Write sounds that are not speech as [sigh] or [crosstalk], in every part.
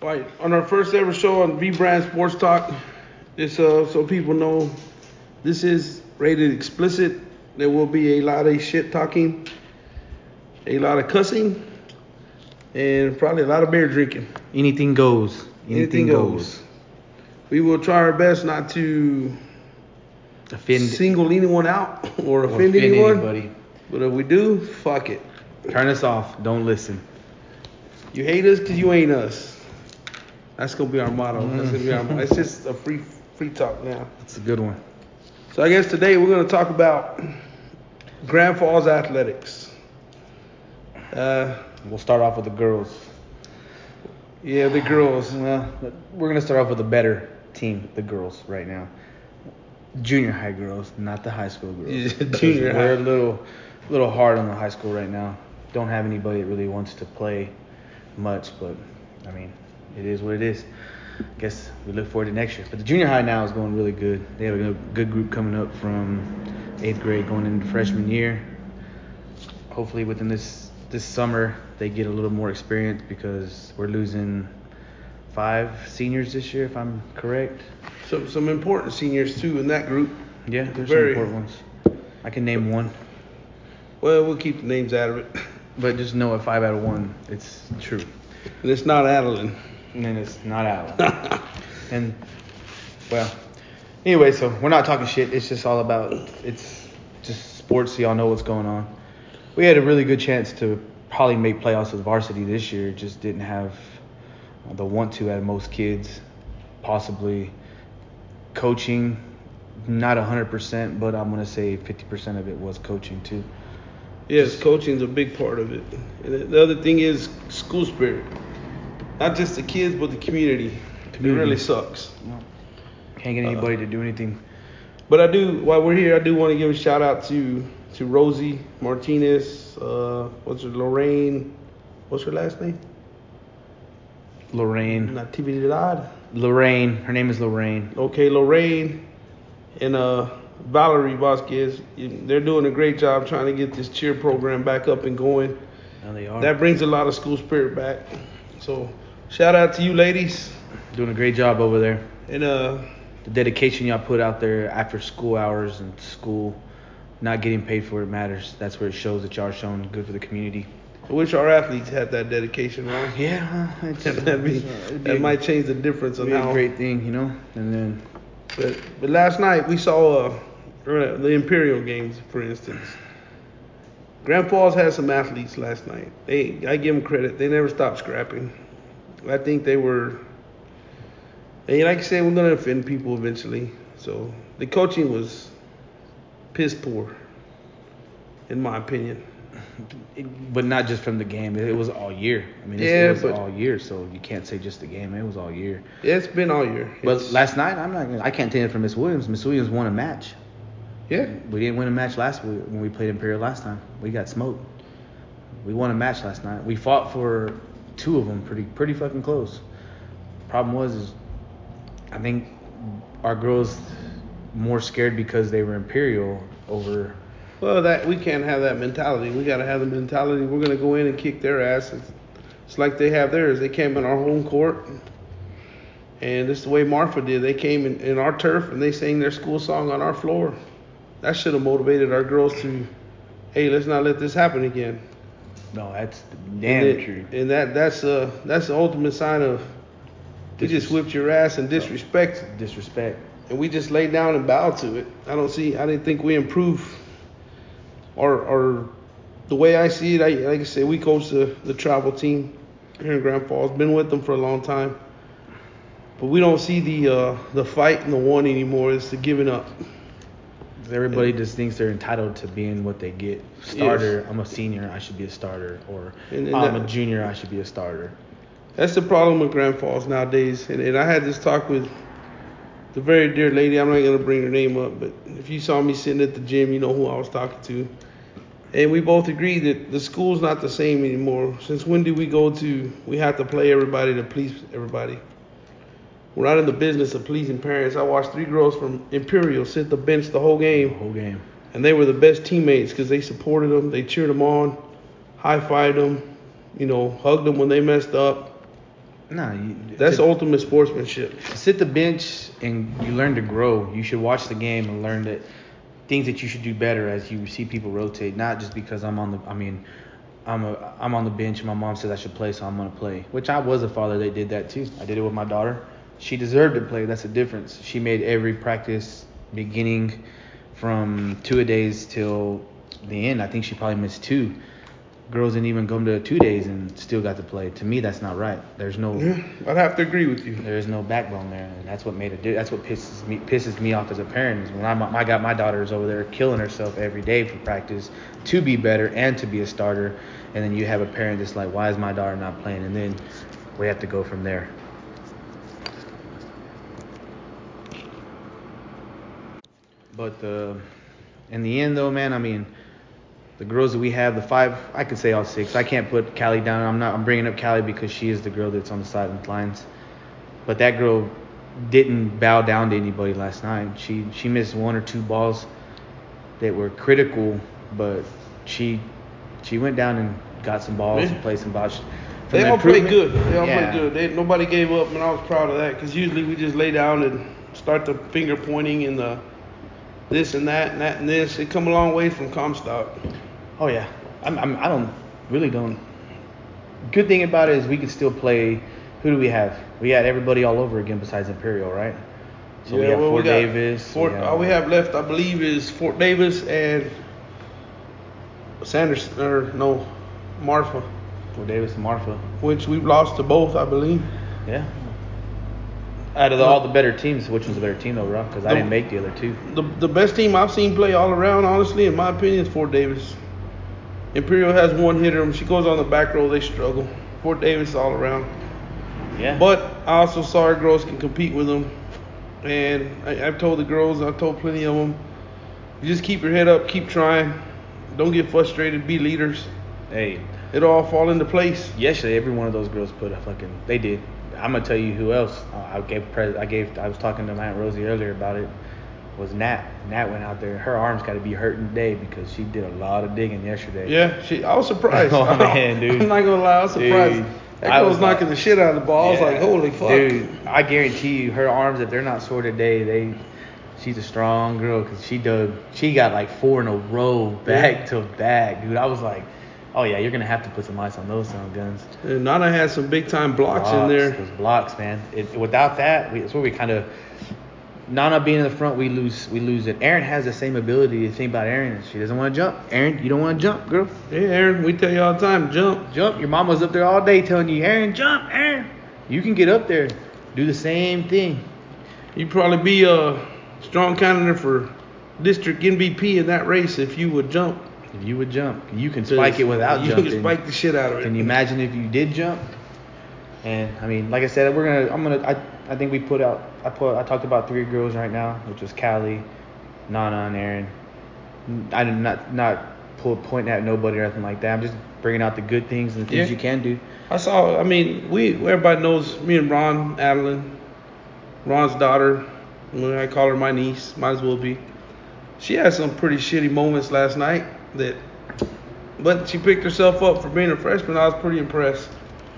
Right. On our first ever show on V Brand Sports Talk, just uh, so people know, this is rated explicit. There will be a lot of shit talking, a lot of cussing, and probably a lot of beer drinking. Anything goes. Anything, goes. We will try our best not to Offend. single anyone out or or offend, anyone. anybody. But if we do, fuck it. Turn us off. Don't listen. You hate us because you ain't us. That's gonna be our motto. That's gonna be our. It's just a free free talk now. That's a good one. So I guess today we're gonna talk about Grand Falls athletics. Uh, We'll start off with the girls. yeah, the girls. Well, we're gonna start off with a better team, the girls, right now. Junior high girls, not the high school girls. [laughs] Junior We're a little, little hard on the high school right now. Don't have anybody that really wants to play much, but I mean, it is what it is. I guess we look forward to next year. But the junior high now is going really good. They have a good- group coming up from eighth grade going into freshman year. Hopefully within this this summer they get a little more experience because we're losing five seniors this year, if I'm correct. Some some important seniors too in that group. Yeah, there's Very. some important ones. I can name one, Well, we'll keep the names out of it. but just know at five out of one, it's true. And it's not Adeline. And then it's not Alan. [laughs] and well, anyway, so we're not talking shit. It's just all about it's just sports. So y'all know what's going on. We had a really good chance to probably make playoffs with varsity this year. Just didn't have the want to at most kids. Possibly coaching, not 100%, but I'm gonna say 50% of it was coaching too. Yes, coaching is a big part of it. The other thing is school spirit. Not just the kids, but the community. It really sucks. Can't get anybody to do anything. But I do, while we're here, I do want to give a shout out to to Rosie Martinez. Uh, what's her Lorraine? What's her last name? Lorraine. Natividad. Lorraine. Her name is Lorraine. Okay, Lorraine and uh, Valerie Vasquez. They're doing a great job trying to get this cheer program back up and going. Now they are That brings a lot of school spirit back. So shout out to you ladies. doing a great job over there. And uh, The dedication y'all put out there after school hours and school, not getting paid for it matters. That's where it shows that y'all are showing good for the community. I wish our athletes had that dedication, right? Yeah, it's, [laughs] That'd be, it'd be that a- might change the difference on be how. a great thing, you know. And then But, but last night we saw uh, the Imperial games, for instance. Grand Falls had some athletes last night. They, I give them credit. They never stopped scrapping. I think they were. And like I said, we're gonna offend people eventually. So the coaching was piss poor, in my opinion. it- [laughs] but not just from the game. It, was all year. I mean, it's, Yeah, it was but- all year, so you can't say just the game. It was all year. Yeah, it's been all year. But It's- last night, I'm not. Gonna, I can't take it from Miss Williams. Miss Williams won a match. yeah, We didn't win a match last week when we played Imperial last time. We got smoked. We won a match last night. We fought for two of them, pretty pretty fucking close. Problem was is, I think our girls more scared because they were Imperial over. Well, that we can't have that mentality. We gotta have the mentality. We're gonna go in and kick their asses. It's like they have theirs. They came in our home court, and it's the way Marfa did. They came in, in our turf and they sang their school song on our floor. That should have motivated our girls to, hey, let's not let this happen again. No, that's and damn it- true. And that that's uh that's the ultimate sign of we just whipped your ass and disrespect Disrespect. and we just lay down and bow to it. I don't see. I didn't think we improve. Or, or the way I see it, I, like I said, we coach the, the travel team here in Grand Falls. Been with them for a long time, but we don't see the uh, the fight and the one anymore. It's the giving up. Everybody just thinks they're entitled to being what they get. Starter, I'm a senior, I should be a starter, or And- and I'm that- a junior, I should be a starter. That's the problem with Grand Falls nowadays. And, and I had this talk with the very dear lady. I'm not gonna bring her name up, but if you saw me sitting at the gym, you know who I was talking to. And we both agreed that the school's not the same anymore. Since when do we go to we have to play everybody to please everybody? We're not in the business of pleasing parents. I watched three girls from Imperial sit the bench the whole The game, whole game. and they were the best teammates because they supported them, they cheered them on, high fived them, you know, hugged them when they messed up. You, That's ultimate sportsmanship. sit the bench and you learn to grow. You should watch the game and learn that things that you should do better as you see people rotate. Not just because I'm on the. I mean, I'm a I'm on the bench and my mom says I should play, so I'm gonna play. Which I was a father that did that too. I did it with my daughter. She deserved to play. That's the difference. She made every practice beginning from two a days till the end. I think she probably missed two. Girls didn't even come to two days and still got to play. To me, that's not right. There's no Yeah, I'd have to agree with you. there is no backbone there, and that's what made it. That's what pisses me pisses me off as a parent is when I'm, I got my daughters over there killing herself every day for practice to be better and to be a starter, and then you have a parent that's like, why is my daughter not playing? And then we have to go from there. But uh, in the end, though, man, I mean, the girls that we have, the five, I could say all six. I can't put Callie down. I'm not. I'm bringing up Callie because she is the girl that's on the sidelines. Lines. But that girl didn't bow down to anybody last night. She she missed one or two balls that were critical, but she she went down and got some balls Yeah. and played some balls. From They the all played good. They all Yeah. played good. They, nobody gave up, and I was proud of that because usually we just lay down and start the finger pointing and the this and that and that and this. It come a long way from Comstock. Oh yeah, I'm, I'm I don't really don't. Good thing about it is we can still play. Who do we have? We got everybody all over again besides Imperial, right? So we have well, Fort got Davis. Fort, we all we have left, I believe, is Fort Davis and Sanders or no, Marfa, Fort Davis and Marfa. which we've lost to both, I believe. Yeah. Out of the, all the better teams, which one's the better team though, Rob? Because I didn't make the other two. The the best team I've seen play all around, honestly, in my opinion, is Fort Davis. Imperial has one hitter. When she goes on the back row, they struggle. Fort Davis all around. Yeah. But I also saw our girls can compete with them. And I, I've told the girls, I've told plenty of them, you just keep your head up, keep trying. Don't get frustrated, be leaders. Hey, It'll all fall into place. yesterday every one of those girls put a fucking. They did. I'm gonna tell you who else. I gave pres. I gave. I was talking to my aunt Rosie earlier about it. Was Nat. Nat went out there. Her arms got to be hurting today because she did a lot of digging yesterday. Yeah, she, I was surprised. [laughs] Oh, man, [laughs] dude. I'm not gonna lie, I was surprised. Dude, that girl was was knocking like- the shit out of the ball. I was like, holy fuck. Dude, I guarantee you, her arms, if they're not sore today, they, she's a strong girl because she dug, she got like four in a row, back to back, dude. I was like, oh yeah, you're gonna have to put some ice on those sound guns. And Nana had some big time blocks, in there. Those blocks, man. It, without that, we, that's where we kind of. Nana being in the front, we lose. We lose it. Aaron has the same ability. The thing about Aaron is she doesn't want to jump. Aaron, you don't want to jump, girl. Yeah, Aaron, we tell you all the time, jump. Jump. Your mom was up there all day telling you, Aaron, jump, Aaron. You can get up there, do the same thing. You'd probably be a strong candidate for district MVP in that race if you would jump. If you would jump, you can spike it without you jumping. You can spike the shit out of it. Can you imagine if you did jump? And I mean, like I said, we're gonna. I'm gonna. I, I think we put out. I put. I talked about three girls right now, which is Callie, Nana, and Aaron. I did not not pull pointing at nobody or anything like that. I'm just bringing out the good things and the things Yeah. you can do. I saw. I mean, we everybody knows me and Ron Adeline, Ron's daughter. I call her my niece. Might as well be. She had some pretty shitty moments last night. That, but she picked herself up for being a freshman. I was pretty impressed.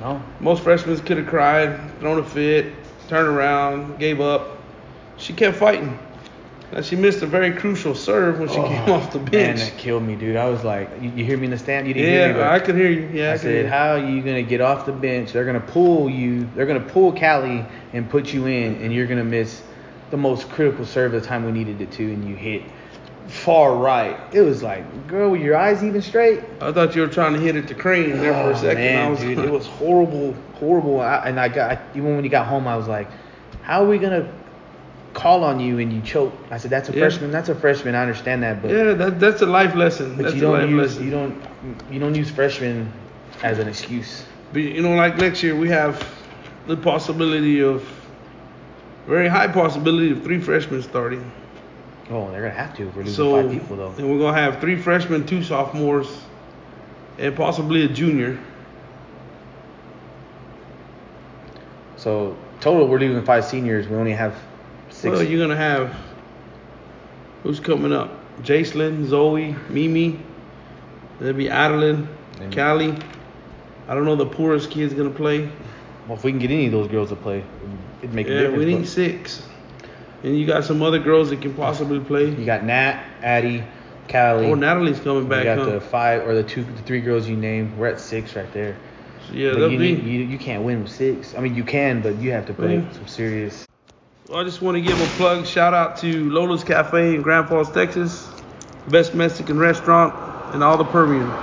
No. Most freshmen could have cried, thrown a fit, turned around, gave up. She kept fighting. And she missed a very crucial serve when she oh, came off the Oh, Man, that killed me, dude. I was like, you, you hear me in the stand? You didn't hear me, Yeah, I could hear you. Yeah, I, I said, how are you gonna get off the bench? They're gonna pull you. They're gonna pull Callie and put you in, and you're gonna miss the most critical serve of the time we needed it to, and you hit far right. It was like, girl, were your eyes even straight? I thought you were trying to hit it to Crane there for a Oh, second. man, I was, dude, it was horrible, horrible. I, and I got even when you got home, I was like, how are we gonna call on you and you choke? I said, that's a Yeah. freshman. That's a freshman. I understand that, but yeah, that, that's a life lesson. but that's you don't use lesson. you don't you don't use freshmen as an excuse. But you know, like next year, we have the possibility of very high possibility of three freshmen starting. Oh, they're gonna have to if we're losing So, five people though. and we're gonna have three freshmen, two sophomores, and possibly a junior. So total, we're losing five seniors. We only have six. Well, you're gonna have who's coming up? Jacelyn, Zoe, Mimi. There'll be Adeline, And- Callie. I don't know the poorest kid's gonna play. Well, if we can get any of those girls to play, it'd make a difference. Yeah, we need six. And you got some other girls that can possibly play. You got Nat, Addie, Callie. Oh, Natalie's coming back. you got huh? the five or the two, the three girls you named. We're at six right there. So, yeah, But you, be. need, you you can't win with six. I mean, you can, but you have to put Yeah. some serious. Well, I just want to give a plug. Shout out to Lola's Cafe in Grand Falls, Texas. Best Mexican restaurant in all the Permian.